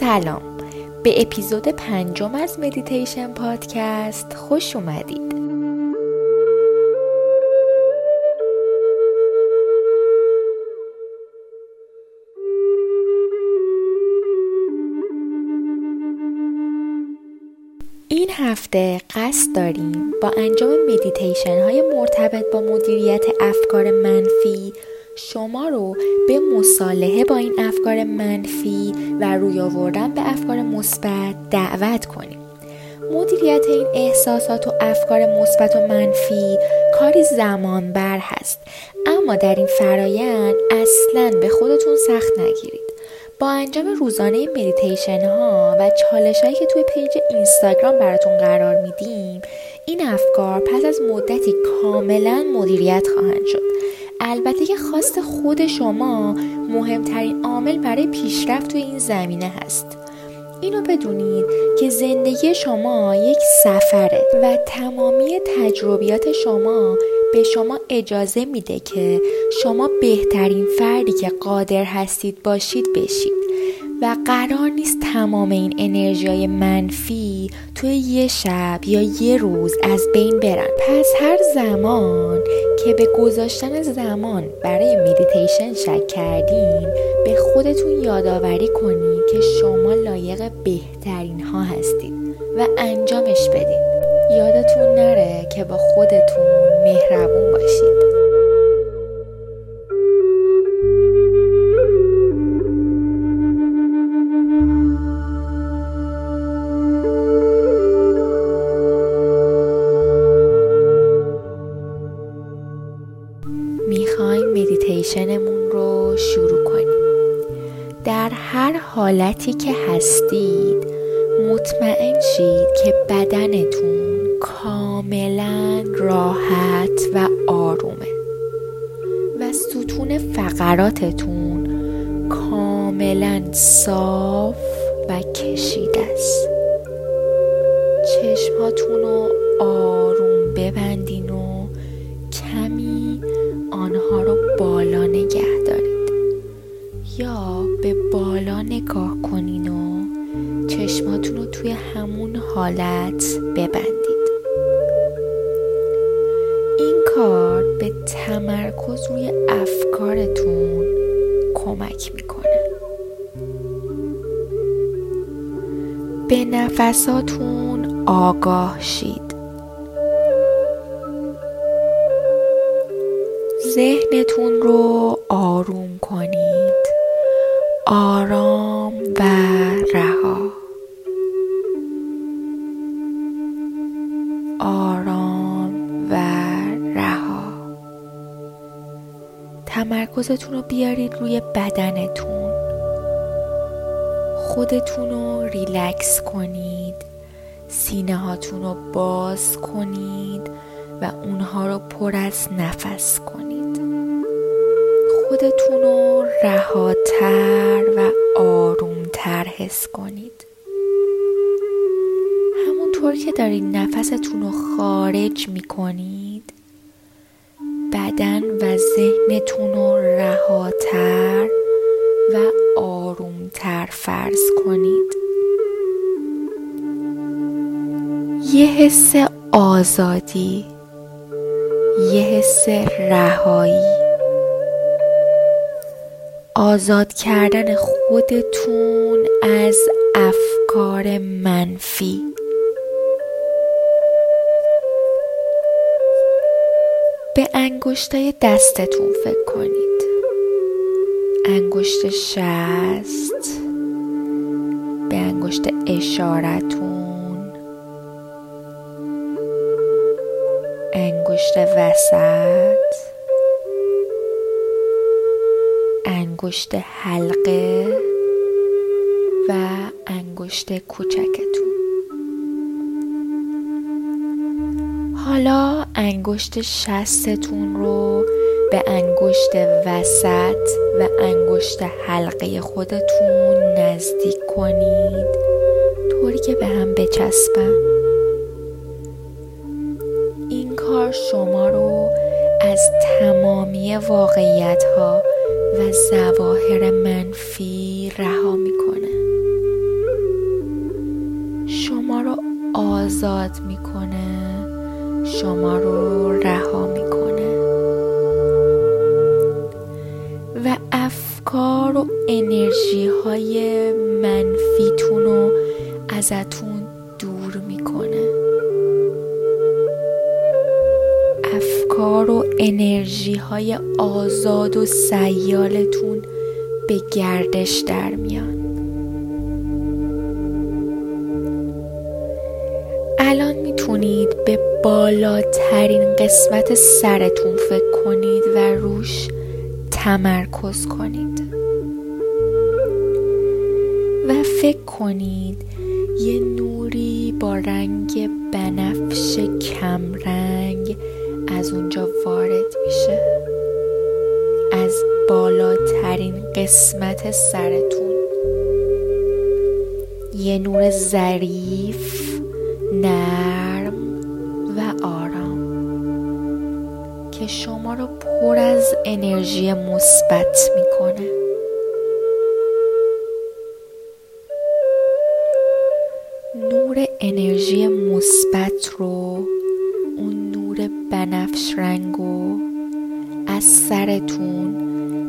سلام. به اپیزود پنجم از مدیتیشن پادکست خوش اومدید. این هفته قصد داریم با انجام مدیتیشن های مرتبط با مدیریت افکار منفی شما رو به مصالحه با این افکار منفی و روی آوردن به افکار مثبت دعوت کنیم. مدیریت این احساسات و افکار مثبت و منفی کاری زمان بر هست. اما در این فرایند اصلا به خودتون سخت نگیرید. با انجام روزانه مدیتیشن ها و چالش هایی که توی page اینستاگرام براتون قرار میدیم این افکار پس از مدتی کاملا مدیریت خواهند شد. البته که خواست خود شما مهمترین عامل برای پیشرفت توی این زمینه هست. اینو بدونید که زندگی شما یک سفره و تمامی تجربیات شما به شما اجازه میده که شما بهترین فردی که قادر هستید باشید بشید. و قرار نیست تمام این انرژی منفی توی یه شب یا یه روز از بین برن. پس هر زمان که به گذاشتن زمان برای مدیتیشن شک کردین به خودتون یادآوری کنید که شما لایق بهترین ها هستید و انجامش بدین. یادتون نره که با خودتون مهربون باشید. مدیتیشنمون رو شروع کنیم. در هر حالتی که هستید مطمئن شید که بدنتون کاملا راحت و آرومه و ستون فقراتتون کاملا صاف آگاه شید ذهنتون رو آروم کنید. آرام و رها. آرام و رها. تمرکزتون رو بیارید روی بدنتون. خودتون رو ریلکس کنید. سینه هاتون رو باز کنید و اونها رو پر از نفس کنید. خودتون رو رهاتر و آرومتر حس کنید. همونطور که دارید نفستون رو خارج می کنید بدن و ذهنتون رو رهاتر و آرومتر فرض کنید. یه حس آزادی یه حس رهایی. آزاد کردن خودتون از افکار منفی. به انگشتای دستتون فکر کنید. انگشت شست به انگشت اشارتون انگشت وسط. انگشت حلقه و انگشت کوچکتون. حالا انگشت شستتون رو به انگشت وسط و انگشت حلقه خودتون نزدیک کنید. طوری که به هم بچسبن. انگار شما رو از تمامی واقعیت ها و زواهر منفی رها می‌کنه. شما رو آزاد می‌کنه شما رو رها می‌کنه. و افکار و انرژی های منفیتون رو ازتون افکار و انرژی های آزاد و سیالتون به گردش در میان. الان می‌تونید به بالاترین قسمت سرتون فکر کنید و روش تمرکز کنید. و فکر کنید یه نوری با رنگ بنفش قسمت سرتون. یه نور ظریف نرم و آرام که شما رو پر از انرژی مثبت می‌کنه. نور انرژی مثبت رو اون نور بنفش رنگو از سرتون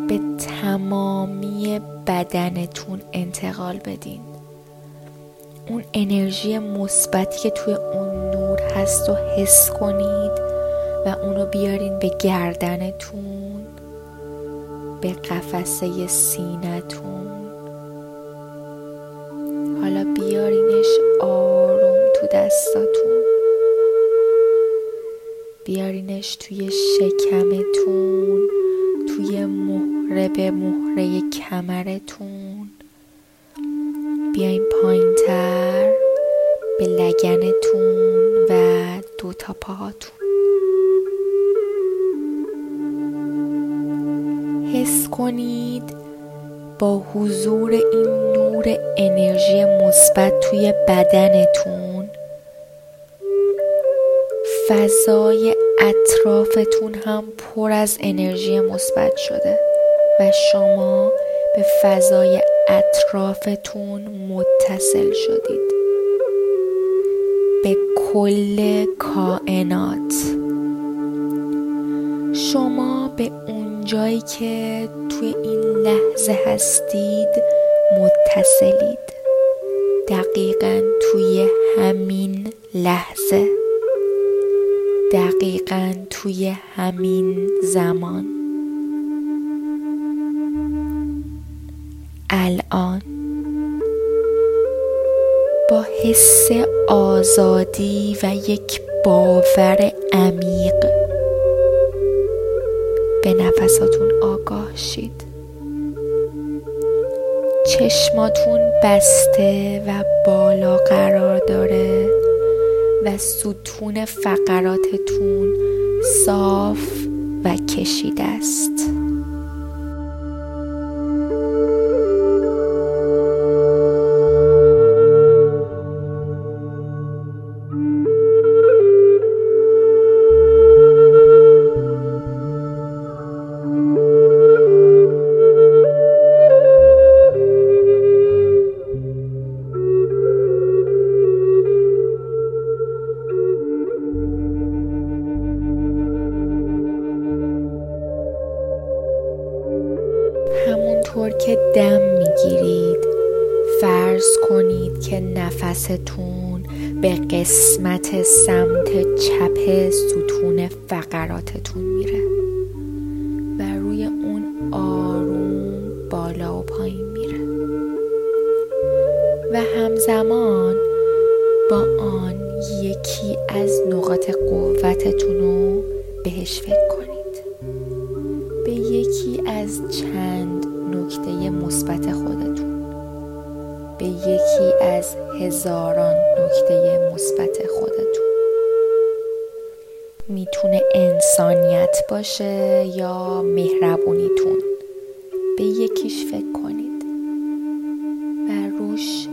به تمامی بدنتون انتقال بدین. اون انرژی مثبتی که توی اون نور هست و حس کنید و اونو بیارین به گردنتون به قفسه سینتون حالا بیارینش آروم تو دستاتون. بیارینش توی شکمتون توی مهره به مهره کمرتون. بیاین پایین تر به لگنتون و دو تا پاهاتون. حس کنید با حضور این نور انرژی مثبت توی بدنتون فضای اطرافتون هم پر از انرژی مثبت شده. و شما به فضای اطرافتون متصل شدید. به کل کائنات. شما به اون جایی که توی این لحظه هستید متصلید. دقیقا توی همین لحظه. دقیقا توی همین زمان. الان. با حس آزادی و یک باور عمیق. به نفساتون آگاه شید چشماتون بسته و بالا قرار داره و ستون فقراتتون صاف و کشیده است. که دم می‌گیرید. فرض کنید که نفستون به قسمت سمت چپ ستون فقراتتون میره و روی اون آروم بالا و پایین میره. و همزمان با آن یکی از نقاط قوتتون رو بهش فکر کنید. به یکی از چند نکته مثبت خودتون. به یکی از هزاران نکته مثبت خودتون. می‌تونه انسانیت باشه یا مهربونیتون. به یکیش فکر کنید و روش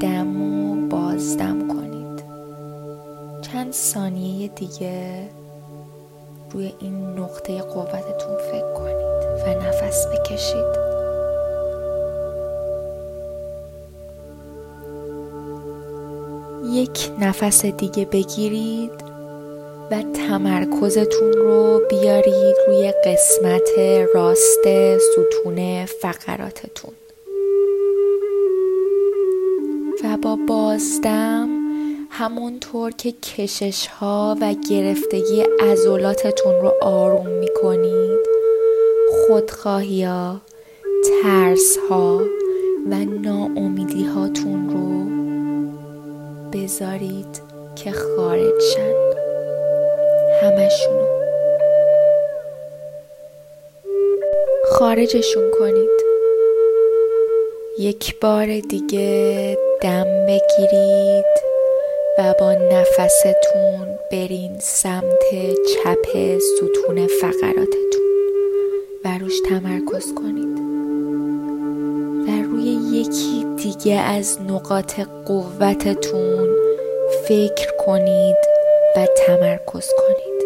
دم و بازدم کنید. چند ثانیه دیگه روی این نقطه قوتتون فکر کنید و نفس بکشید. یک نفس دیگه بگیرید و تمرکزتون رو بیارید روی قسمت راست ستون فقراتتون. و با بازدم همونطور که کشش ها و گرفتگی ازولاتتون رو آروم می‌کنید خودخواهی ها ترس ها و ناامیدی هاتون رو بذارید که خارج شن. همشونو خارجشون کنید. یک بار دیگه دم بگیرید و با نفستون برین سمت چپ ستون فقراتتون و روش تمرکز کنید. روی یکی دیگه از نقاط قوتتون فکر کنید و تمرکز کنید.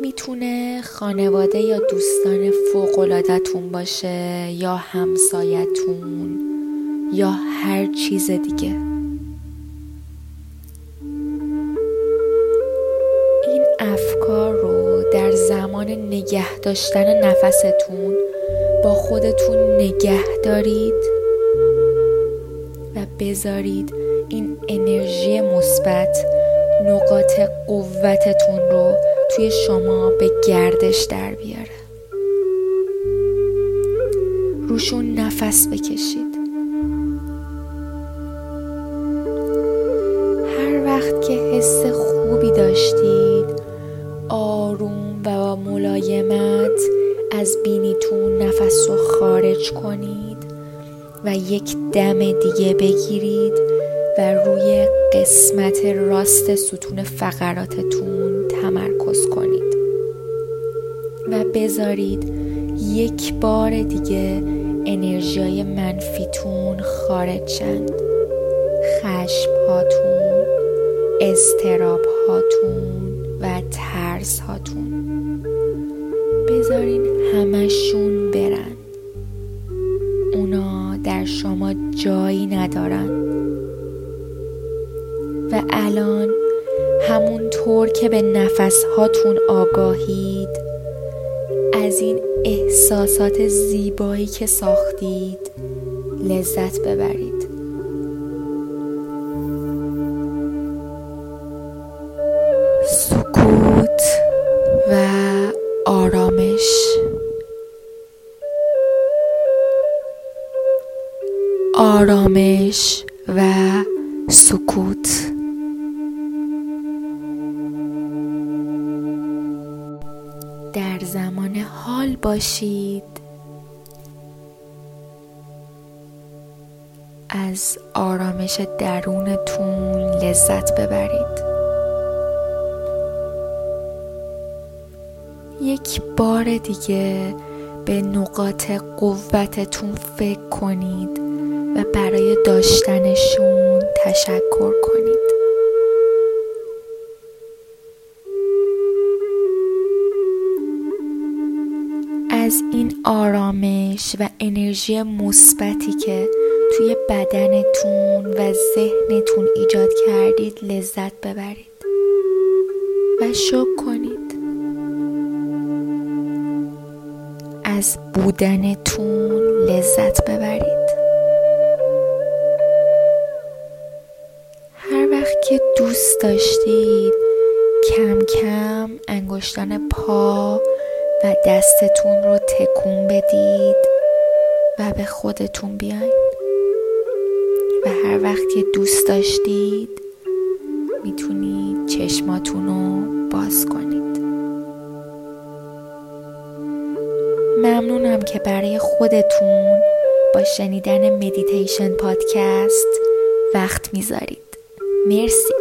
می‌تونه خانواده یا دوستان فوقلادتون باشه یا همسایتون یا هر چیز دیگه. این افکار رو در زمان نگه داشتن نفستون با خودتون نگه دارید و بذارید این انرژی مثبت نقاط قوتتون رو توی شما به گردش در بیاره. روشون نفس بکشید. هر وقت که حس خوبی داشتید آروم و با ملایمت از بینیتون نفس رو خارج کنید و یک دم دیگه بگیرید و روی قسمت راست ستون فقراتتون تمرکز کنید. و بذارید یک بار دیگه انرژی منفیتون خارج شند خشم هاتون استراب هاتون و ترس هاتون بذارین همشون برن. اونا در شما جایی ندارن. و الان همونطور که به نفس هاتون آگاهید از این احساسات زیبایی که ساختید لذت ببرید. آرامش و سکوت. در زمان حال باشید. از آرامش درونتون لذت ببرید. یک بار دیگه به نقاط قوتتون فکر کنید. و برای داشتنشون تشکر کنید. از این آرامش و انرژی مثبتی که توی بدنتون و ذهنتون ایجاد کردید لذت ببرید و شکر کنید. از بودنتون لذت ببرید. که دوست داشتید کم کم انگشتان پا و دستتون رو تکون بدید و به خودتون بیاین. و هر وقت که دوست داشتید می‌تونید چشماتون رو باز کنید. ممنونم که برای خودتون با شنیدن مدیتیشن پادکست وقت می‌ذارید. Merci.